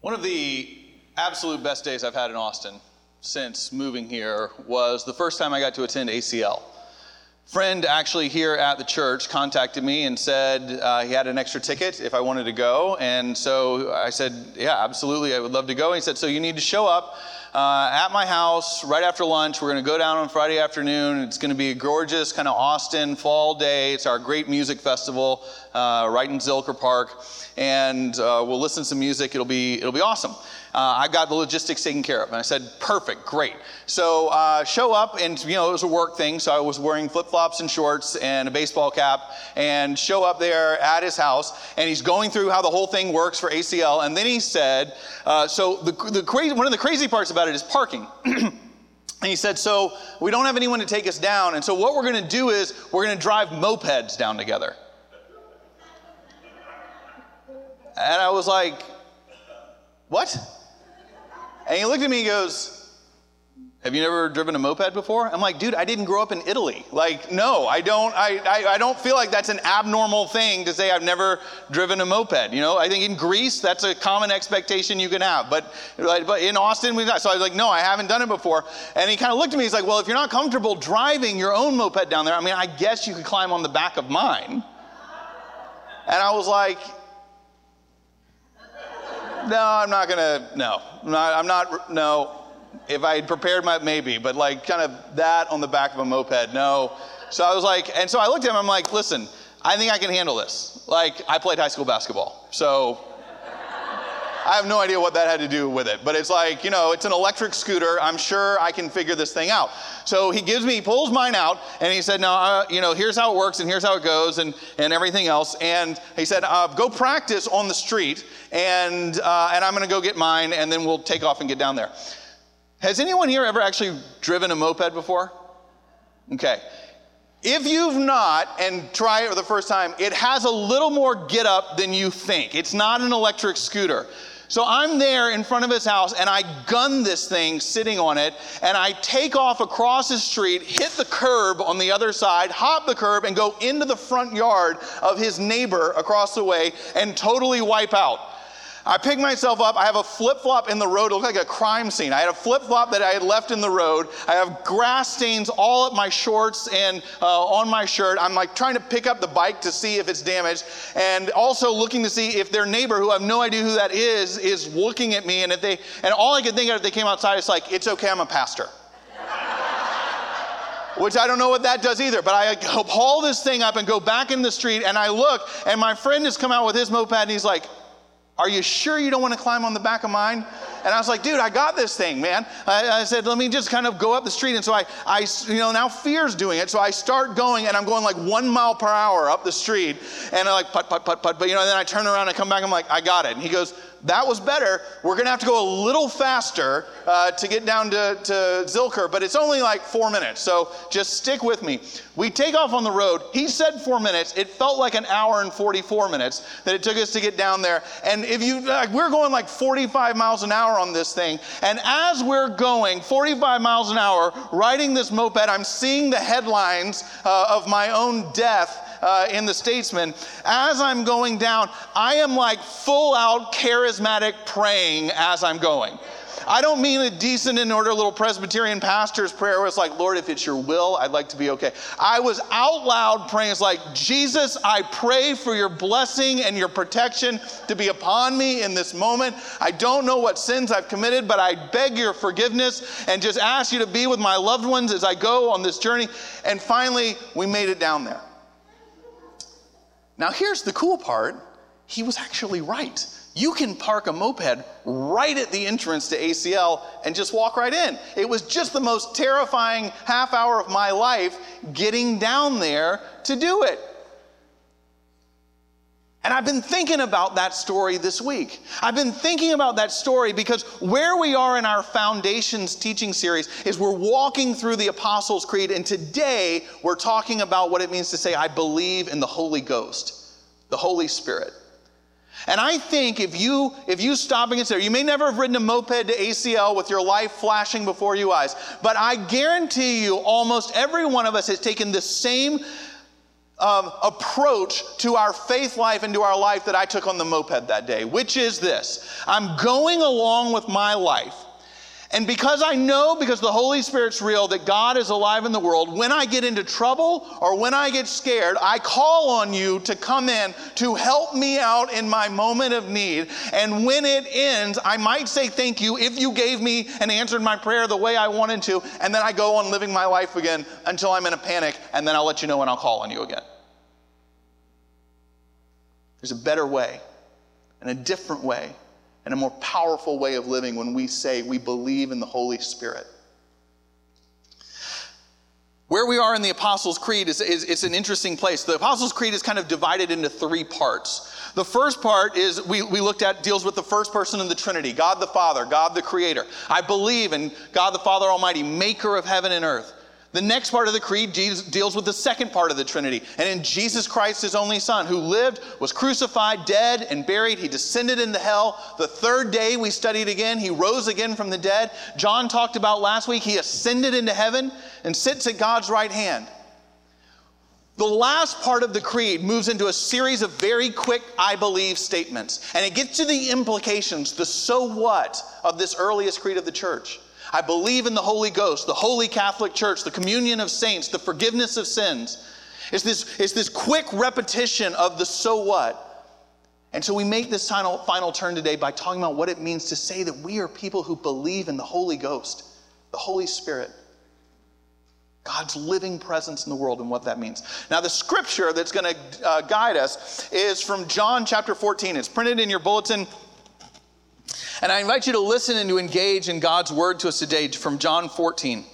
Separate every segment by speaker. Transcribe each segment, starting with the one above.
Speaker 1: One of the absolute best days I've had in Austin since moving here was the first time I got to attend ACL. Friend actually here at the church contacted me and said uh, he had an extra ticket if I wanted to go. And so I said, Yeah, absolutely, I would love to go. And he said, So you need to show up uh, at my house right after lunch. We're going to go down on Friday afternoon. It's going to be a gorgeous kind of Austin fall day. It's our great music festival uh, right in Zilker Park, and uh, we'll listen to some music. It'll be it'll be awesome. Uh, I got the logistics taken care of. And I said, perfect, great. So uh, show up, and you know, it was a work thing. So I was wearing flip flops and shorts and a baseball cap, and show up there at his house. And he's going through how the whole thing works for ACL. And then he said, uh, so the, the crazy, one of the crazy parts about it is parking. and he said, so we don't have anyone to take us down. And so what we're going to do is we're going to drive mopeds down together. And I was like, what? And he looked at me and goes, have you never driven a moped before? I'm like, dude, I didn't grow up in Italy. Like, no, I don't. I, I, I, don't feel like that's an abnormal thing to say I've never driven a moped. You know, I think in Greece that's a common expectation you can have, but but in Austin we've not. So I was like, no, I haven't done it before. And he kind of looked at me. He's like, well, if you're not comfortable driving your own moped down there, I mean, I guess you could climb on the back of mine. And I was like, no, I'm not gonna. No, I'm not. I'm not no. If I had prepared my maybe, but like kind of that on the back of a moped, no. So I was like, and so I looked at him. I'm like, listen, I think I can handle this. Like I played high school basketball, so I have no idea what that had to do with it, but it's like, you know, it's an electric scooter. I'm sure I can figure this thing out. So he gives me, he pulls mine out, and he said, "Now, uh, you know, here's how it works, and here's how it goes, and, and everything else. And he said, uh, go practice on the street, and, uh, and I'm going to go get mine, and then we'll take off and get down there. Has anyone here ever actually driven a moped before? Okay. If you've not and try it for the first time, it has a little more get up than you think. It's not an electric scooter. So I'm there in front of his house and I gun this thing sitting on it and I take off across the street, hit the curb on the other side, hop the curb, and go into the front yard of his neighbor across the way and totally wipe out. I pick myself up. I have a flip flop in the road. It looked like a crime scene. I had a flip flop that I had left in the road. I have grass stains all up my shorts and uh, on my shirt. I'm like trying to pick up the bike to see if it's damaged, and also looking to see if their neighbor, who I have no idea who that is, is looking at me. And if they, and all I could think of if they came outside, it's like, it's okay, I'm a pastor which I don't know what that does either. But I haul this thing up and go back in the street, and I look, and my friend has come out with his moped, and he's like, are you sure you don't want to climb on the back of mine? And I was like, dude, I got this thing, man. I, I, said, let me just kind of go up the street. And so I, I, you know, now fear's doing it. So I start going and I'm going like one mile per hour up the street. And I'm like, put, put, put, put. But, you know, then I turn around and I come back. I'm like, I got it. And he goes, that was better. We're going to have to go a little faster uh, to get down to, to Zilker, but it's only like four minutes. So just stick with me. We take off on the road. He said four minutes. It felt like an hour and 44 minutes that it took us to get down there. And if you, like, we're going like 45 miles an hour on this thing. And as we're going 45 miles an hour, riding this moped, I'm seeing the headlines uh, of my own death uh, in the Statesman, as I'm going down, I am like full out charismatic praying as I'm going. I don't mean a decent in order little Presbyterian pastor's prayer where it's like, Lord, if it's your will, I'd like to be okay. I was out loud praying. It's like, Jesus, I pray for your blessing and your protection to be upon me in this moment. I don't know what sins I've committed, but I beg your forgiveness and just ask you to be with my loved ones as I go on this journey. And finally, we made it down there. Now, here's the cool part he was actually right. You can park a moped right at the entrance to ACL and just walk right in. It was just the most terrifying half hour of my life getting down there to do it. And I've been thinking about that story this week. I've been thinking about that story because where we are in our Foundations teaching series is we're walking through the Apostles' Creed, and today we're talking about what it means to say, I believe in the Holy Ghost, the Holy Spirit. And I think if you if you stop and consider, you may never have ridden a moped to ACL with your life flashing before your eyes, but I guarantee you almost every one of us has taken the same um, approach to our faith life and to our life that I took on the moped that day, which is this. I'm going along with my life and because I know, because the Holy Spirit's real, that God is alive in the world, when I get into trouble or when I get scared, I call on you to come in to help me out in my moment of need. And when it ends, I might say thank you if you gave me and answered my prayer the way I wanted to. And then I go on living my life again until I'm in a panic, and then I'll let you know when I'll call on you again. There's a better way and a different way and a more powerful way of living when we say we believe in the Holy Spirit. Where we are in the Apostles' Creed is, is an interesting place. The Apostles' Creed is kind of divided into three parts. The first part is we, we looked at deals with the first person of the Trinity, God the Father, God the Creator. I believe in God the Father Almighty, maker of heaven and earth. The next part of the creed deals with the second part of the Trinity. And in Jesus Christ, his only Son, who lived, was crucified, dead, and buried. He descended into hell. The third day, we studied again, he rose again from the dead. John talked about last week, he ascended into heaven and sits at God's right hand. The last part of the creed moves into a series of very quick, I believe statements. And it gets to the implications, the so what of this earliest creed of the church. I believe in the Holy Ghost, the Holy Catholic Church, the communion of saints, the forgiveness of sins. It's this, it's this quick repetition of the so what. And so we make this final, final turn today by talking about what it means to say that we are people who believe in the Holy Ghost, the Holy Spirit, God's living presence in the world, and what that means. Now, the scripture that's going to uh, guide us is from John chapter 14. It's printed in your bulletin. And I invite you to listen and to engage in God's word to us today from John 14.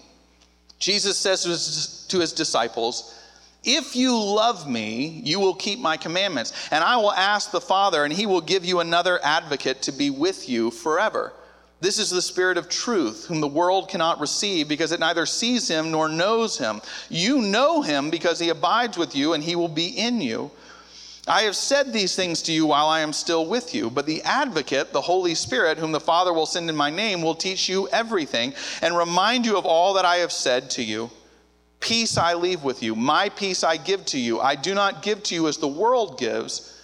Speaker 1: Jesus says to his disciples, If you love me, you will keep my commandments. And I will ask the Father, and he will give you another advocate to be with you forever. This is the Spirit of truth, whom the world cannot receive because it neither sees him nor knows him. You know him because he abides with you and he will be in you. I have said these things to you while I am still with you, but the advocate, the Holy Spirit, whom the Father will send in my name, will teach you everything and remind you of all that I have said to you. Peace I leave with you, my peace I give to you. I do not give to you as the world gives.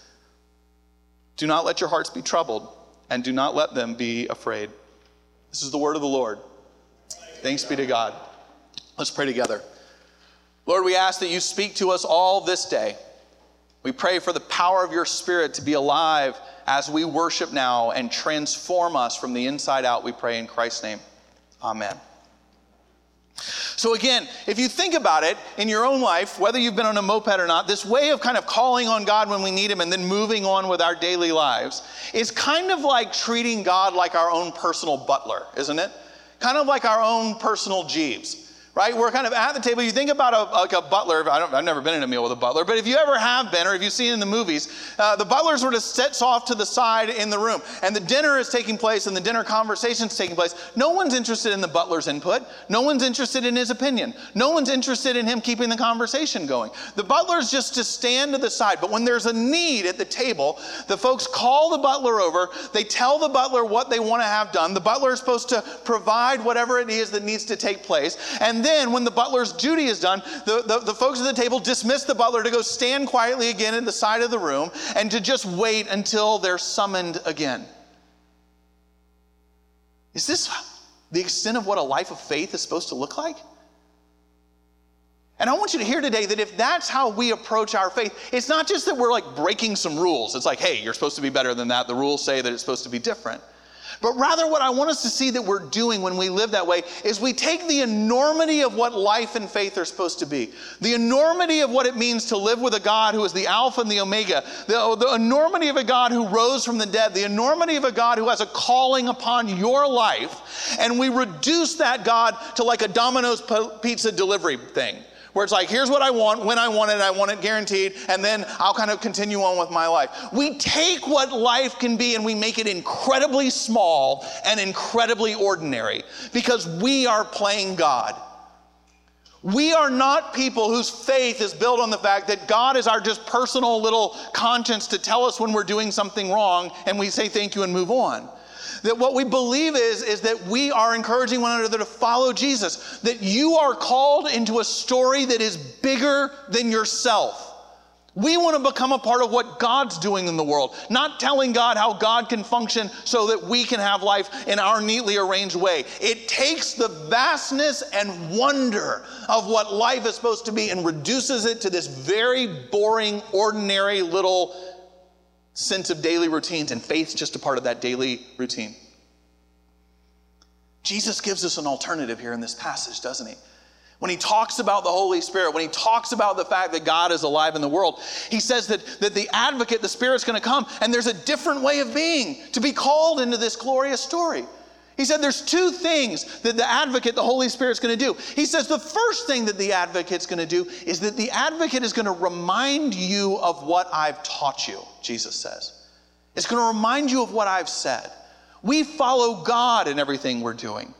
Speaker 1: Do not let your hearts be troubled, and do not let them be afraid. This is the word of the Lord. Thanks be to God. Let's pray together. Lord, we ask that you speak to us all this day. We pray for the power of your Spirit to be alive as we worship now and transform us from the inside out, we pray in Christ's name. Amen. So, again, if you think about it in your own life, whether you've been on a moped or not, this way of kind of calling on God when we need Him and then moving on with our daily lives is kind of like treating God like our own personal butler, isn't it? Kind of like our own personal Jeeves right? We're kind of at the table. You think about a, like a butler. I have never been in a meal with a butler, but if you ever have been, or if you've seen in the movies, uh, the butler sort of sits off to the side in the room, and the dinner is taking place, and the dinner conversation is taking place. No one's interested in the butler's input. No one's interested in his opinion. No one's interested in him keeping the conversation going. The butler's just to stand to the side. But when there's a need at the table, the folks call the butler over. They tell the butler what they want to have done. The butler is supposed to provide whatever it is that needs to take place, and then, when the butler's duty is done, the, the, the folks at the table dismiss the butler to go stand quietly again at the side of the room and to just wait until they're summoned again. Is this the extent of what a life of faith is supposed to look like? And I want you to hear today that if that's how we approach our faith, it's not just that we're like breaking some rules. It's like, hey, you're supposed to be better than that. The rules say that it's supposed to be different. But rather, what I want us to see that we're doing when we live that way is we take the enormity of what life and faith are supposed to be, the enormity of what it means to live with a God who is the Alpha and the Omega, the, the enormity of a God who rose from the dead, the enormity of a God who has a calling upon your life, and we reduce that God to like a Domino's pizza delivery thing where it's like, here's what I want, when I want it, I want it guaranteed, and then I'll kind of continue on with my life. We take what life can be and we make it incredibly small and incredibly ordinary because we are playing God. We are not people whose faith is built on the fact that God is our just personal little conscience to tell us when we're doing something wrong and we say thank you and move on. That what we believe is, is that we are encouraging one another to follow Jesus, that you are called into a story that is bigger than yourself. We want to become a part of what God's doing in the world, not telling God how God can function so that we can have life in our neatly arranged way. It takes the vastness and wonder of what life is supposed to be and reduces it to this very boring, ordinary little sense of daily routines, and faith's just a part of that daily routine. Jesus gives us an alternative here in this passage, doesn't he? when he talks about the Holy Spirit, when he talks about the fact that God is alive in the world, he says that, that the advocate, the Spirit's to come, and there's a different way of being to be called into this glorious story. He said there's two things that the advocate, the Holy Spirit's going to do. He says the first thing that the advocate's going to do is that the advocate is going to remind you of what I've taught you, Jesus says. It's going to remind you of what I've said. We follow God in everything we're doing.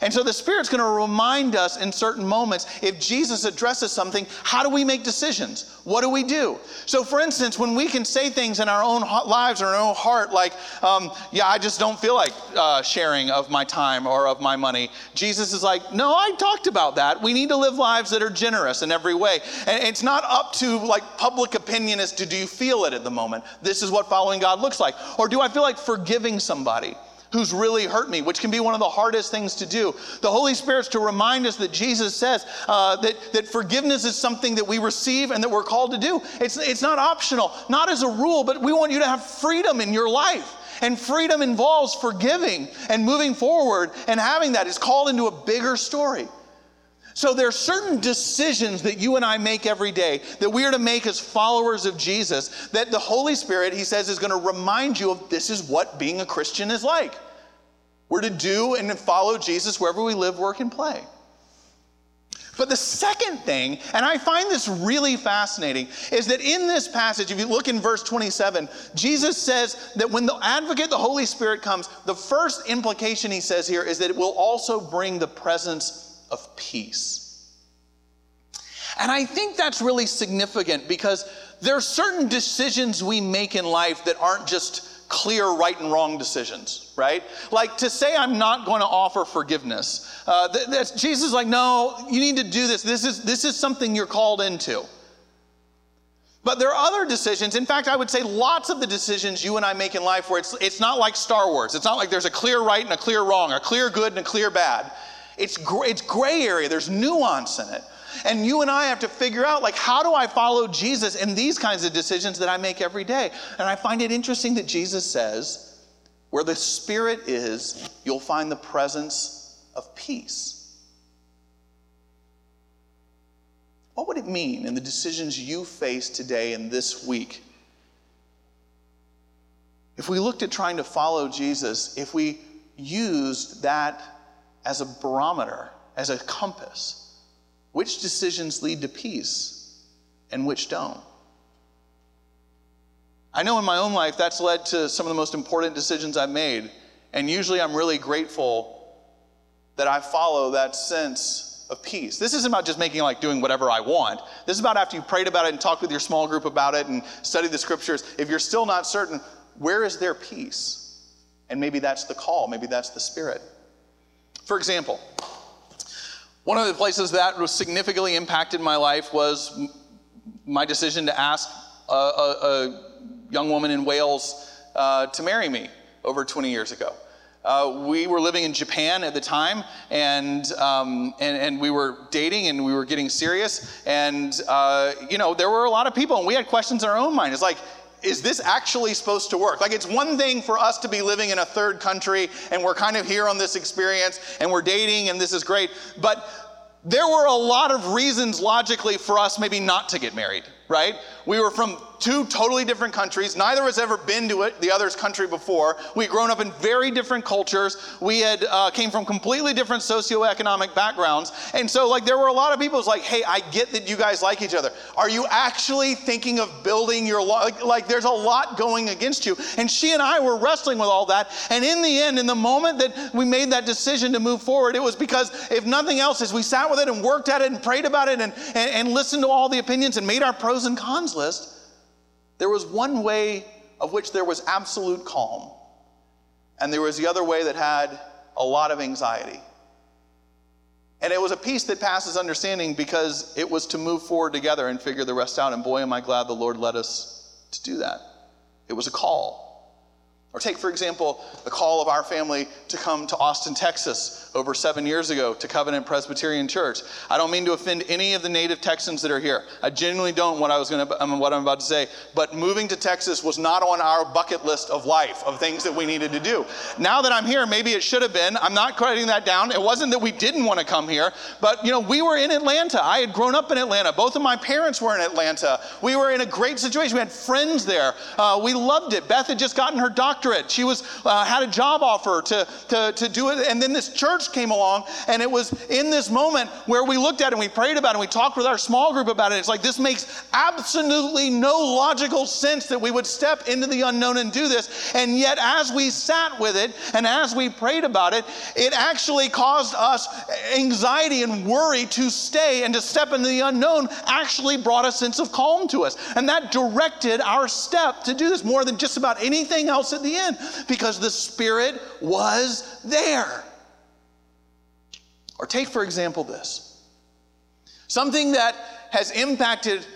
Speaker 1: And so the Spirit's going to remind us in certain moments if Jesus addresses something, how do we make decisions? What do we do? So, for instance, when we can say things in our own lives or our own heart, like, um, yeah, I just don't feel like uh, sharing of my time or of my money, Jesus is like, no, I talked about that. We need to live lives that are generous in every way. And it's not up to like public opinion as to do you feel it at the moment. This is what following God looks like. Or do I feel like forgiving somebody? Who's really hurt me, which can be one of the hardest things to do. The Holy Spirit's to remind us that Jesus says uh, that, that forgiveness is something that we receive and that we're called to do. It's, it's not optional, not as a rule, but we want you to have freedom in your life. And freedom involves forgiving and moving forward, and having that is called into a bigger story. So there are certain decisions that you and I make every day that we are to make as followers of Jesus that the Holy Spirit, he says, is going to remind you of this is what being a Christian is like. We're to do and follow Jesus wherever we live, work, and play. But the second thing, and I find this really fascinating, is that in this passage, if you look in verse 27, Jesus says that when the advocate, the Holy Spirit, comes, the first implication he says here is that it will also bring the presence of peace. And I think that's really significant because there are certain decisions we make in life that aren't just clear right and wrong decisions, right? Like to say I'm not going to offer forgiveness. Uh, th- Jesus is like, no, you need to do this. This is, this is something you're called into. But there are other decisions. In fact, I would say lots of the decisions you and I make in life where it's, it's not like Star Wars. It's not like there's a clear right and a clear wrong, a clear good and a clear bad. It's, gr- it's gray area, there's nuance in it. And you and I have to figure out, like, how do I follow Jesus in these kinds of decisions that I make every day? And I find it interesting that Jesus says, where the Spirit is, you'll find the presence of peace. What would it mean in the decisions you face today and this week? If we looked at trying to follow Jesus, if we used that as a barometer, as a compass, which decisions lead to peace and which don't? I know in my own life that's led to some of the most important decisions I've made. And usually I'm really grateful that I follow that sense of peace. This isn't about just making like doing whatever I want. This is about after you've prayed about it and talked with your small group about it and studied the scriptures. If you're still not certain, where is their peace? And maybe that's the call, maybe that's the spirit. For example, one of the places that was significantly impacted my life was my decision to ask a, a, a young woman in Wales uh, to marry me over 20 years ago. Uh, we were living in Japan at the time, and, um, and, and we were dating and we were getting serious. And, uh, you know, there were a lot of people, and we had questions in our own mind. It's like, is this actually supposed to work? Like, it's one thing for us to be living in a third country and we're kind of here on this experience and we're dating and this is great, but there were a lot of reasons logically for us maybe not to get married, right? We were from two totally different countries. Neither has ever been to it, the other's country before. We'd grown up in very different cultures. We had uh, came from completely different socioeconomic backgrounds. And so, like, there were a lot of people who's like, hey, I get that you guys like each other. Are you actually thinking of building your life? Like, like, there's a lot going against you. And she and I were wrestling with all that. And in the end, in the moment that we made that decision to move forward, it was because, if nothing else, as we sat with it and worked at it and prayed about it and, and, and listened to all the opinions and made our pros and cons list, there was one way of which there was absolute calm, and there was the other way that had a lot of anxiety. And it was a peace that passes understanding because it was to move forward together and figure the rest out. And boy, am I glad the Lord led us to do that. It was a call. Or take, for example, the call of our family to come to Austin, Texas over seven years ago to Covenant Presbyterian Church. I don't mean to offend any of the native Texans that are here. I genuinely don't what I was going to, what I'm about to say. But moving to Texas was not on our bucket list of life of things that we needed to do. Now that I'm here, maybe it should have been. I'm not crediting that down. It wasn't that we didn't want to come here, but you know, we were in Atlanta. I had grown up in Atlanta. Both of my parents were in Atlanta. We were in a great situation. We had friends there. Uh, we loved it. Beth had just gotten her doctorate doctorate. She was uh, had a job offer to, to, to do it. And then this church came along, and it was in this moment where we looked at it and we prayed about it and we talked with our small group about it. It's like this makes absolutely no logical sense that we would step into the unknown and do this. And yet, as we sat with it and as we prayed about it, it actually caused us anxiety and worry to stay and to step into the unknown actually brought a sense of calm to us. And that directed our step to do this more than just about anything else at the in because the Spirit was there. Or take, for example, this something that has impacted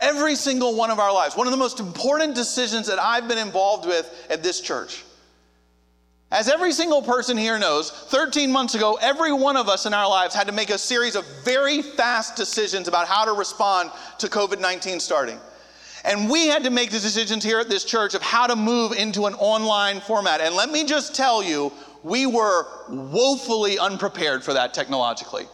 Speaker 1: every single one of our lives, one of the most important decisions that I've been involved with at this church. As every single person here knows, 13 months ago, every one of us in our lives had to make a series of very fast decisions about how to respond to COVID 19 starting. And we had to make the decisions here at this church of how to move into an online format. And let me just tell you, we were woefully unprepared for that technologically.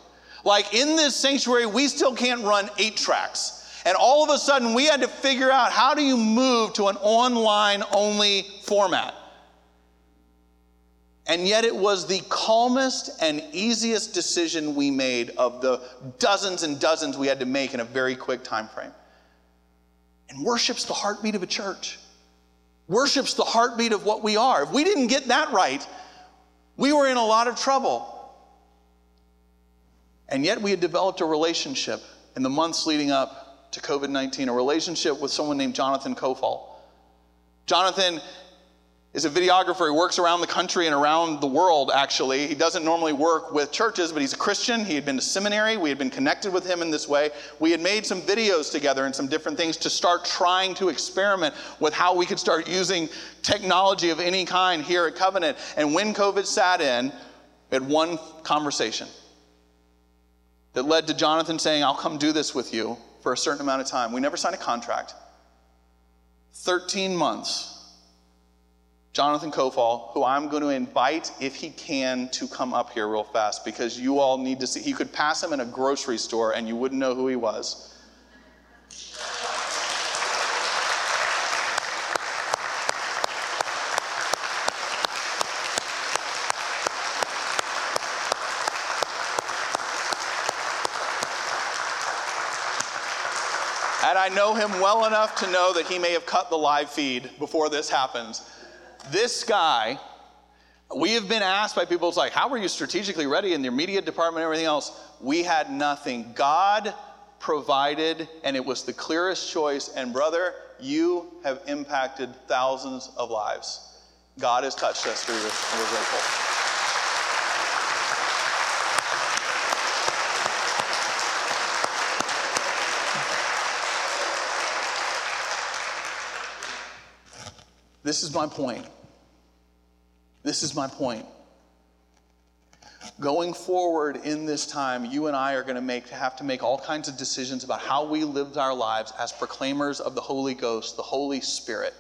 Speaker 1: Like in this sanctuary, we still can't run eight tracks. And all of a sudden, we had to figure out how do you move to an online only format. And yet, it was the calmest and easiest decision we made of the dozens and dozens we had to make in a very quick time frame. And worship's the heartbeat of a church. Worship's the heartbeat of what we are. If we didn't get that right, we were in a lot of trouble. And yet we had developed a relationship in the months leading up to COVID 19, a relationship with someone named Jonathan Kofal. Jonathan is a videographer. He works around the country and around the world, actually. He doesn't normally work with churches, but he's a Christian. He had been to seminary. We had been connected with him in this way. We had made some videos together and some different things to start trying to experiment with how we could start using technology of any kind here at Covenant. And when COVID sat in, we had one conversation that led to Jonathan saying, I'll come do this with you for a certain amount of time. We never signed a contract. 13 months Jonathan Kofal, who I'm going to invite, if he can, to come up here real fast because you all need to see. You could pass him in a grocery store and you wouldn't know who he was. And I know him well enough to know that he may have cut the live feed before this happens this guy, we have been asked by people, it's like, how were you strategically ready in your media department and everything else? We had nothing. God provided, and it was the clearest choice. And brother, you have impacted thousands of lives. God has touched us through this, and we're grateful. This is my point. This is my point. Going forward in this time, you and I are going to make, have to make all kinds of decisions about how we live our lives as proclaimers of the Holy Ghost, the Holy Spirit.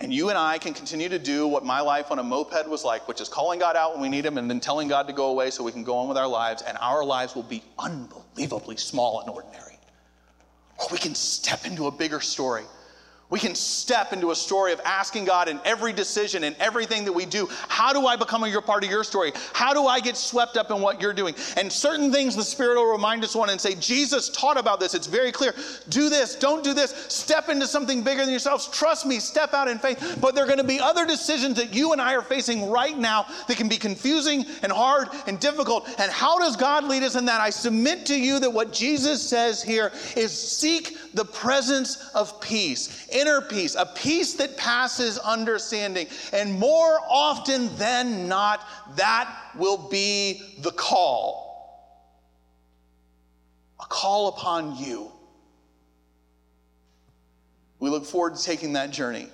Speaker 1: And you and I can continue to do what my life on a moped was like, which is calling God out when we need Him and then telling God to go away so we can go on with our lives, and our lives will be unbelievably small and ordinary. Or we can step into a bigger story we can step into a story of asking God in every decision and everything that we do, how do I become a part of your story? How do I get swept up in what you're doing? And certain things the Spirit will remind us on and say, Jesus taught about this. It's very clear. Do this, don't do this. Step into something bigger than yourselves. Trust me, step out in faith. But there are going to be other decisions that you and I are facing right now that can be confusing and hard and difficult. And how does God lead us in that? I submit to you that what Jesus says here is seek the presence of peace inner peace, a peace that passes understanding. And more often than not, that will be the call. A call upon you. We look forward to taking that journey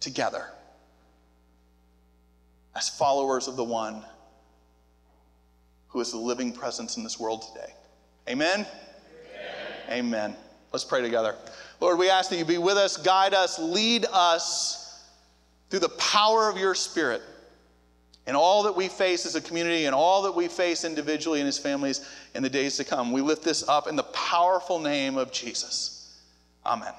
Speaker 1: together as followers of the one who is the living presence in this world today. Amen? Amen. Amen. Let's pray together. Lord, we ask that you be with us, guide us, lead us through the power of your Spirit in all that we face as a community and all that we face individually and as families in the days to come. We lift this up in the powerful name of Jesus. Amen.